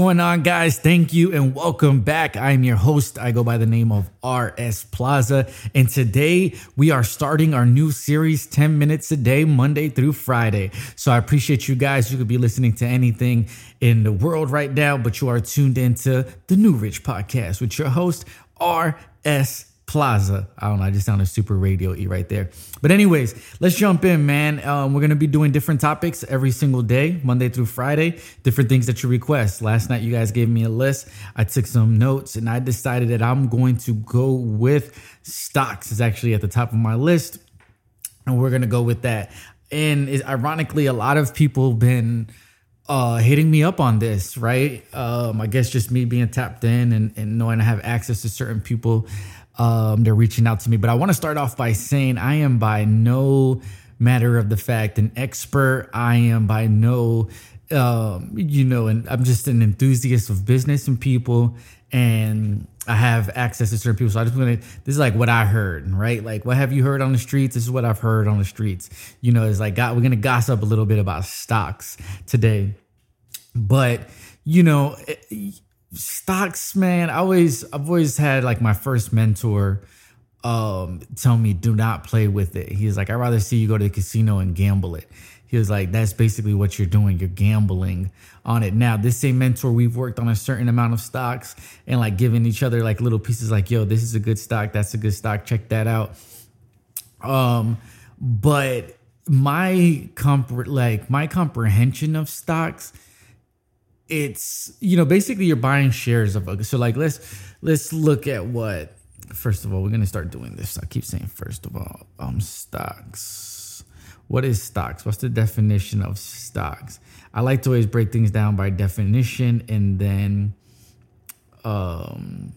going on, guys? Thank you and welcome back. I'm your host. I go by the name of RS Plaza. And today we are starting our new series 10 minutes a day, Monday through Friday. So I appreciate you guys. You could be listening to anything in the world right now, but you are tuned into the New Rich podcast with your host, RS Plaza. I don't know. I just sounded super radio y right there. But, anyways, let's jump in, man. Um, we're going to be doing different topics every single day, Monday through Friday, different things that you request. Last night, you guys gave me a list. I took some notes and I decided that I'm going to go with stocks, is actually at the top of my list. And we're going to go with that. And ironically, a lot of people have been uh, hitting me up on this, right? Um, I guess just me being tapped in and, and knowing I have access to certain people um, they're reaching out to me. But I want to start off by saying I am by no matter of the fact an expert. I am by no, um, you know, and I'm just an enthusiast of business and people. And I have access to certain people. So I just want to, this is like what I heard, right? Like, what have you heard on the streets? This is what I've heard on the streets. You know, it's like, God, we're to gossip a little bit about stocks today. But, you know, stocks, man, I always I've always had like my first mentor um tell me do not play with it. He was like, I'd rather see you go to the casino and gamble it. He was like, that's basically what you're doing. You're gambling on it. Now, this same mentor, we've worked on a certain amount of stocks and like giving each other like little pieces like, yo, this is a good stock, that's a good stock, check that out. Um, but my comp like my comprehension of stocks it's you know basically you're buying shares of so like let's let's look at what first of all we're gonna start doing this. I keep saying first of all um stocks. What is stocks? What's the definition of stocks? I like to always break things down by definition and then um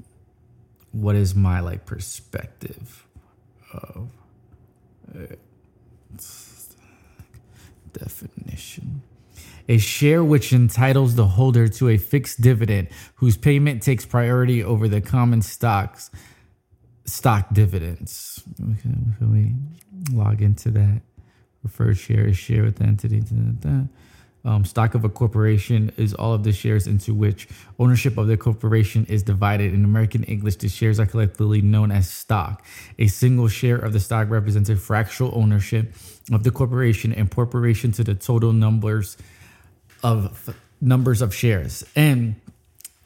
what is my like perspective of uh, definition a share which entitles the holder to a fixed dividend whose payment takes priority over the common stocks stock dividends. Okay, we log into that? Preferred share is share with the entity. Um, stock of a corporation is all of the shares into which ownership of the corporation is divided. In American English, the shares are collectively known as stock. A single share of the stock represents a fractional ownership of the corporation in proportion to the total numbers of numbers of shares. And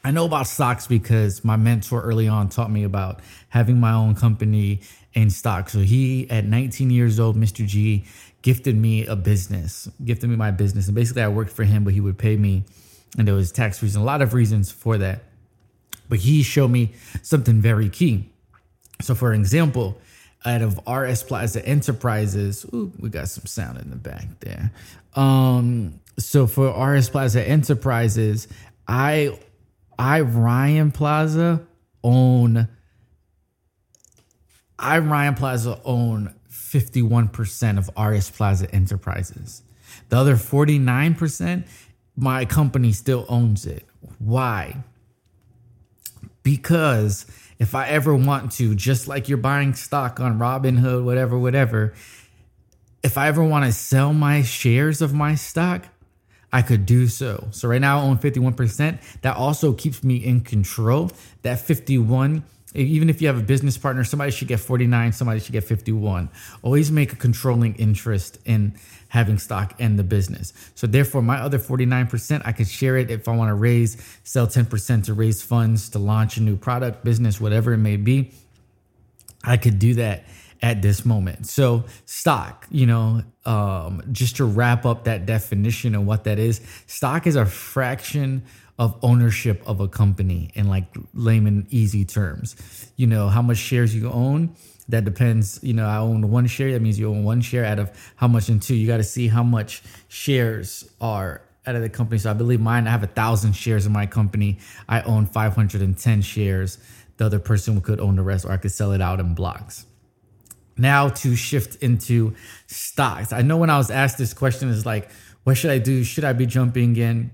I know about stocks because my mentor early on taught me about having my own company in stock. So he, at 19 years old, Mr. G, gifted me a business, gifted me my business. And basically, I worked for him, but he would pay me, and there was tax reasons, a lot of reasons for that. But he showed me something very key. So, for example, out of RS Plaza Enterprises, ooh, we got some sound in the back there. Um, so for RS Plaza Enterprises, I I Ryan Plaza own I Ryan Plaza own 51% of RS Plaza Enterprises. The other 49%, my company still owns it. Why? Because if I ever want to, just like you're buying stock on Robinhood, whatever, whatever, if I ever want to sell my shares of my stock, I could do so. So right now I own 51%. That also keeps me in control. That 51, even if you have a business partner, somebody should get 49, somebody should get 51. Always make a controlling interest in having stock in the business. So therefore my other 49%, I could share it if I want to raise, sell 10% to raise funds to launch a new product, business, whatever it may be. I could do that at this moment. So, stock, you know, um, just to wrap up that definition of what that is, stock is a fraction of ownership of a company in like layman easy terms. You know, how much shares you own. That depends. You know, I own one share. That means you own one share out of how much in two. You got to see how much shares are out of the company. So I believe mine, I have a thousand shares in my company. I own 510 shares. The other person could own the rest, or I could sell it out in blocks now to shift into stocks. I know when I was asked this question is like, what should I do? Should I be jumping in?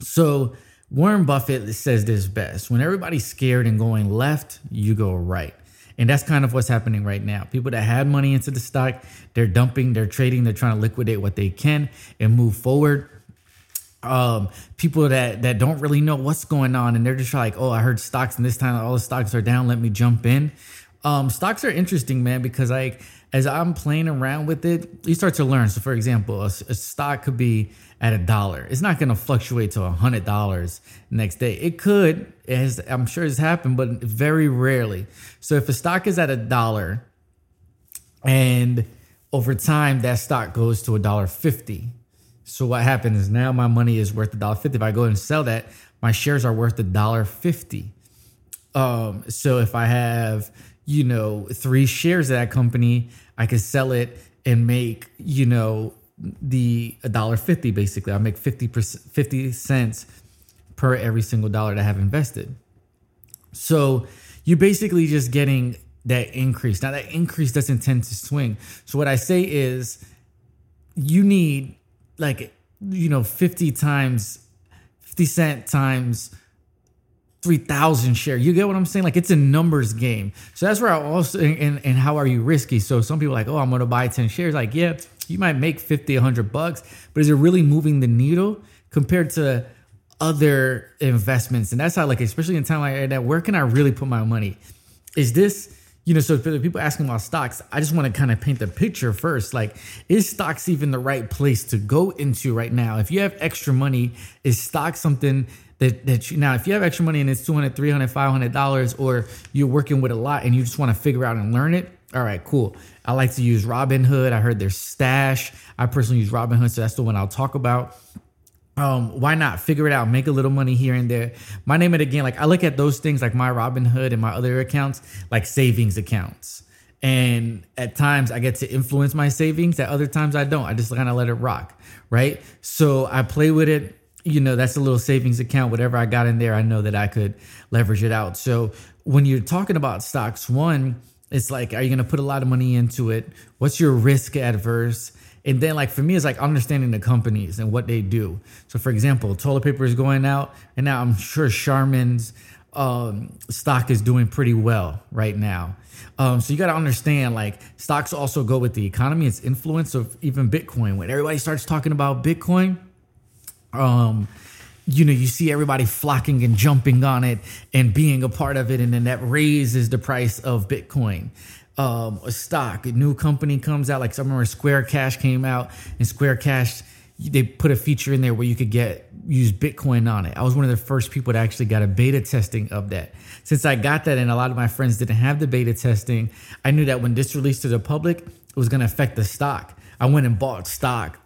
So Warren Buffett says this best. When everybody's scared and going left, you go right. And that's kind of what's happening right now. People that had money into the stock, they're dumping, they're trading, they're trying to liquidate what they can and move forward. um, people that that don't really know what's going on and they're just like, oh, I heard stocks and this time all the stocks are down. Let me jump in. Um, stocks are interesting, man, because like as I'm playing around with it, you start to learn. So, for example, a, a stock could be at a dollar. It's not going to fluctuate to a hundred dollars next day. It could, as I'm sure it's happened, but very rarely. So, if a stock is at a dollar, and over time that stock goes to a dollar fifty, so what happens is now my money is worth a dollar fifty. If I go and sell that, my shares are worth a dollar fifty. Um, so if I have you know three shares of that company, I could sell it and make you know the a dollar fifty basically. I make 50 50 cents per every single dollar that I have invested. So you're basically just getting that increase. Now that increase doesn't tend to swing. So what I say is you need like you know 50 times 50 cent times 3000 share. You get what i'm saying? Like it's a numbers game. So that's where i also and, and how are you risky? So some people like oh i'm gonna buy 10 shares. Like yeah you might make 50 100 bucks but is it really moving the needle compared to other investments? And that's how like especially in time like that where can i really put my money? Is this you know, so for the people asking about stocks, I just want to kind of paint the picture first. Like, is stocks even the right place to go into right now? If you have extra money, is stock something that, that you now, if you have extra money and it's 200, 300, 500 dollars, or you're working with a lot and you just want to figure out and learn it, all right, cool. I like to use Robinhood. I heard there's Stash. I personally use Robinhood, so that's the one I'll talk about um, why not figure it out, make a little money here and there. My name it again, like I look at those things like my Robinhood and my other accounts like savings accounts. And at times I get to influence my savings, at other times I don't. I just kind of let it rock, right? So I play with it. You know, that's a little savings account. Whatever I got in there, I know that I could leverage it out. So when you're talking about stocks, one, it's like, are you going to put a lot of money into it? What's your risk adverse? And then, like for me, it's like understanding the companies and what they do. So, for example, toilet paper is going out, and now I'm sure Charmin's um, stock is doing pretty well right now. Um, so you got to understand, like stocks also go with the economy, its influence of even Bitcoin. When everybody starts talking about Bitcoin, um, you know, you see everybody flocking and jumping on it and being a part of it, and then that raises the price of Bitcoin um, a stock, a new company comes out. Like I remember Square Cash came out, and Square Cash they put a feature in there where you could get use Bitcoin on it. I was one of the first people that actually got a beta testing of that. Since I got that, and a lot of my friends didn't have the beta testing, I knew that when this released to the public, it was going to affect the stock. I went and bought stock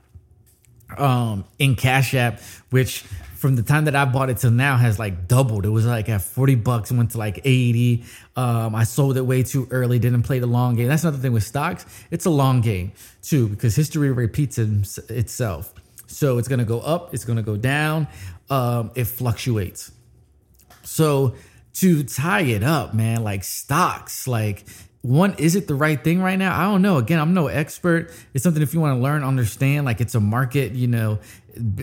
um, in Cash App, which from the time that I bought it till now has like doubled. It was like at 40 bucks, went to like 80. Um, I sold it way too early, didn't play the long game. That's another thing with stocks. It's a long game too, because history repeats itself. So it's gonna go up, it's gonna go down, um, it fluctuates. So to tie it up, man, like stocks, like one is it the right thing right now? I don't know. Again i'm no expert. It's something if you want to learn understand like it's a market you know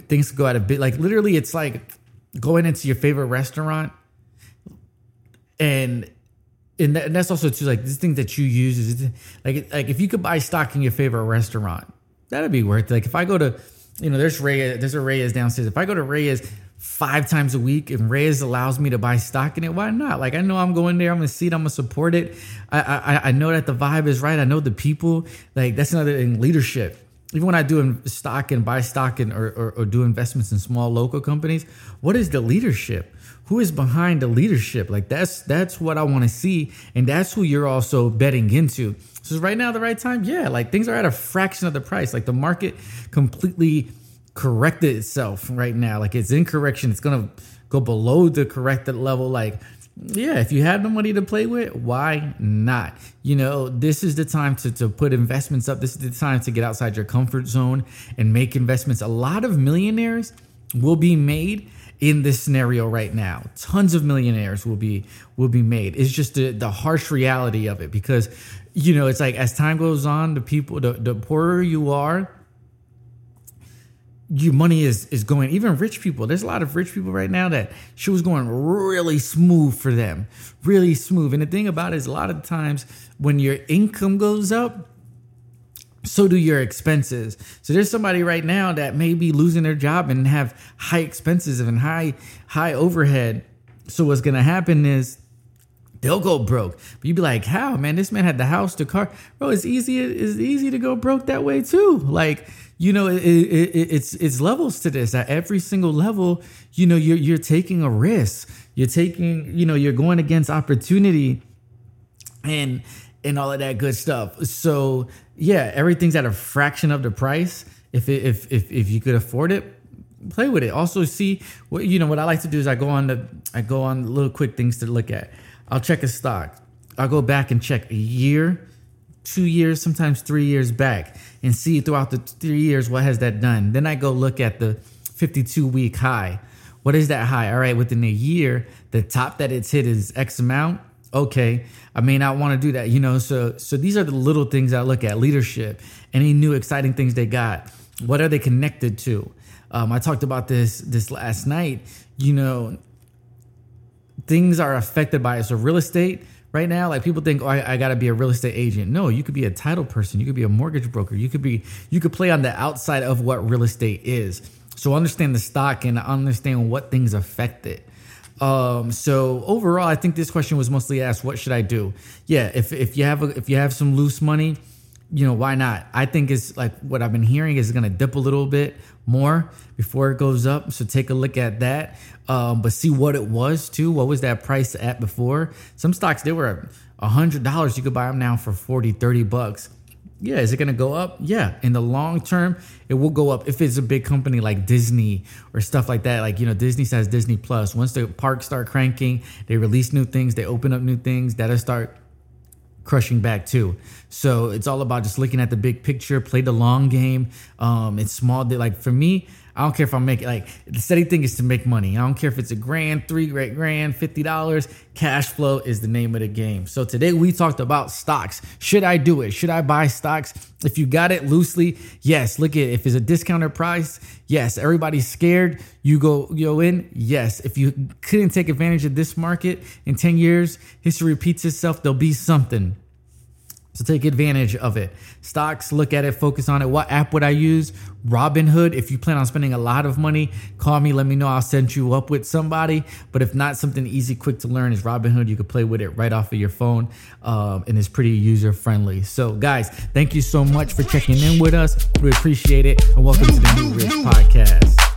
things go out a bit like literally it's like going into your favorite restaurant and and, that, and that's also too like this thing that you use is like like if you could buy stock in your favorite restaurant that'd be worth it. Like if i go to you know there's Ray there's a Reyes downstairs. If i go to Reyes five times a week and Reyes allows me to buy stock in it, why not? Like I know I'm going there, I'm gonna see it, I'm gonna support it. I I, I know that the vibe is right. I know the people. Like that's another thing, leadership. Even when I do in stock and buy stock and or, or, or do investments in small local companies, what is the leadership? Who is behind the leadership? Like that's that's what I want to see, and that's who you're also betting into. So right now the right time? Yeah, like things are at a fraction of the price. Like the market completely corrected itself right now. Like it's in correction. It's gonna go below the corrected level. Like, yeah, if you have the money to play with, why not? You know, this is the time to, to put investments up. This is the time to get outside your comfort zone and make investments. A lot of millionaires will be made in this scenario right now. Tons of millionaires will be will be made. It's just the, the harsh reality of it because you know it's like as time goes on, the people the, the poorer you are, your money is is going even rich people there's a lot of rich people right now that she was going really smooth for them really smooth and the thing about it is a lot of times when your income goes up so do your expenses. So there's somebody right now that may be losing their job and have high expenses and high high overhead. So what's gonna happen is they'll go broke. But you'd be like, how man? This man had the house, the car, bro. It's easy. It's easy to go broke that way too. Like you know, it, it, it, it's it's levels to this. At every single level, you know, you're you're taking a risk. You're taking, you know, you're going against opportunity, and and all of that good stuff. So yeah, everything's at a fraction of the price. If it, if if if you could afford it, play with it. Also, see what you know. What I like to do is I go on the I go on little quick things to look at. I'll check a stock. I'll go back and check a year, two years, sometimes three years back, and see throughout the three years what has that done. Then I go look at the 52 week high. What is that high? All right, within a year, the top that it's hit is X amount okay i may not want to do that you know so so these are the little things i look at leadership any new exciting things they got what are they connected to um, i talked about this this last night you know things are affected by it so real estate right now like people think oh I, I got to be a real estate agent no you could be a title person you could be a mortgage broker you could be you could play on the outside of what real estate is so understand the stock and understand what things affect it um, so overall, I think this question was mostly asked, what should I do? Yeah, if if you have a, if you have some loose money, you know, why not? I think it's like what I've been hearing is going to dip a little bit more before it goes up. So take a look at that. Um, but see what it was too. What was that price at before? Some stocks, they were a hundred dollars. You could buy them now for 40, 30 bucks. Yeah, is it to go up? Yeah, in the long term, it will go up if it's a big company like Disney or stuff like that. Like you know, Disney says Disney Plus. Once the parks start cranking, they release new things, they open up new things. That'll start crushing back too. So it's all about just looking at the big picture, play the long game. Um, it's small. Like for me, I don't care if I'm making like the steady thing is to make money. I don't care if it's a grand, three great grand, fifty dollars. Cash flow is the name of the game. So today we talked about stocks. Should I do it? Should I buy stocks? If you got it loosely, yes. Look at if it's a discounted price, yes. Everybody's scared. You go go in, yes. If you couldn't take advantage of this market in ten years, history repeats itself. There'll be something. So take advantage of it. Stocks, look at it, focus on it. What app would I use? Robinhood. If you plan on spending a lot of money, call me, let me know. I'll send you up with somebody. But if not, something easy, quick to learn is Robinhood. You can play with it right off of your phone um, and it's pretty user friendly. So, guys, thank you so much for checking in with us. We appreciate it. And welcome to the New Rich Podcast.